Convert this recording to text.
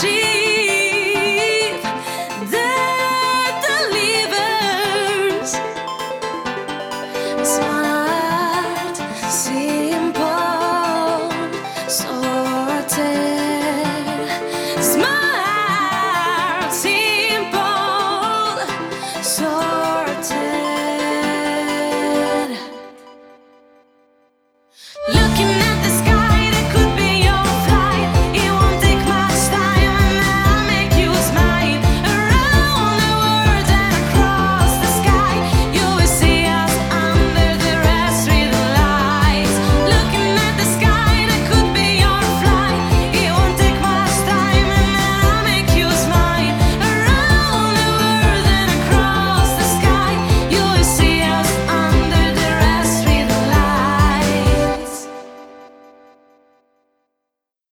she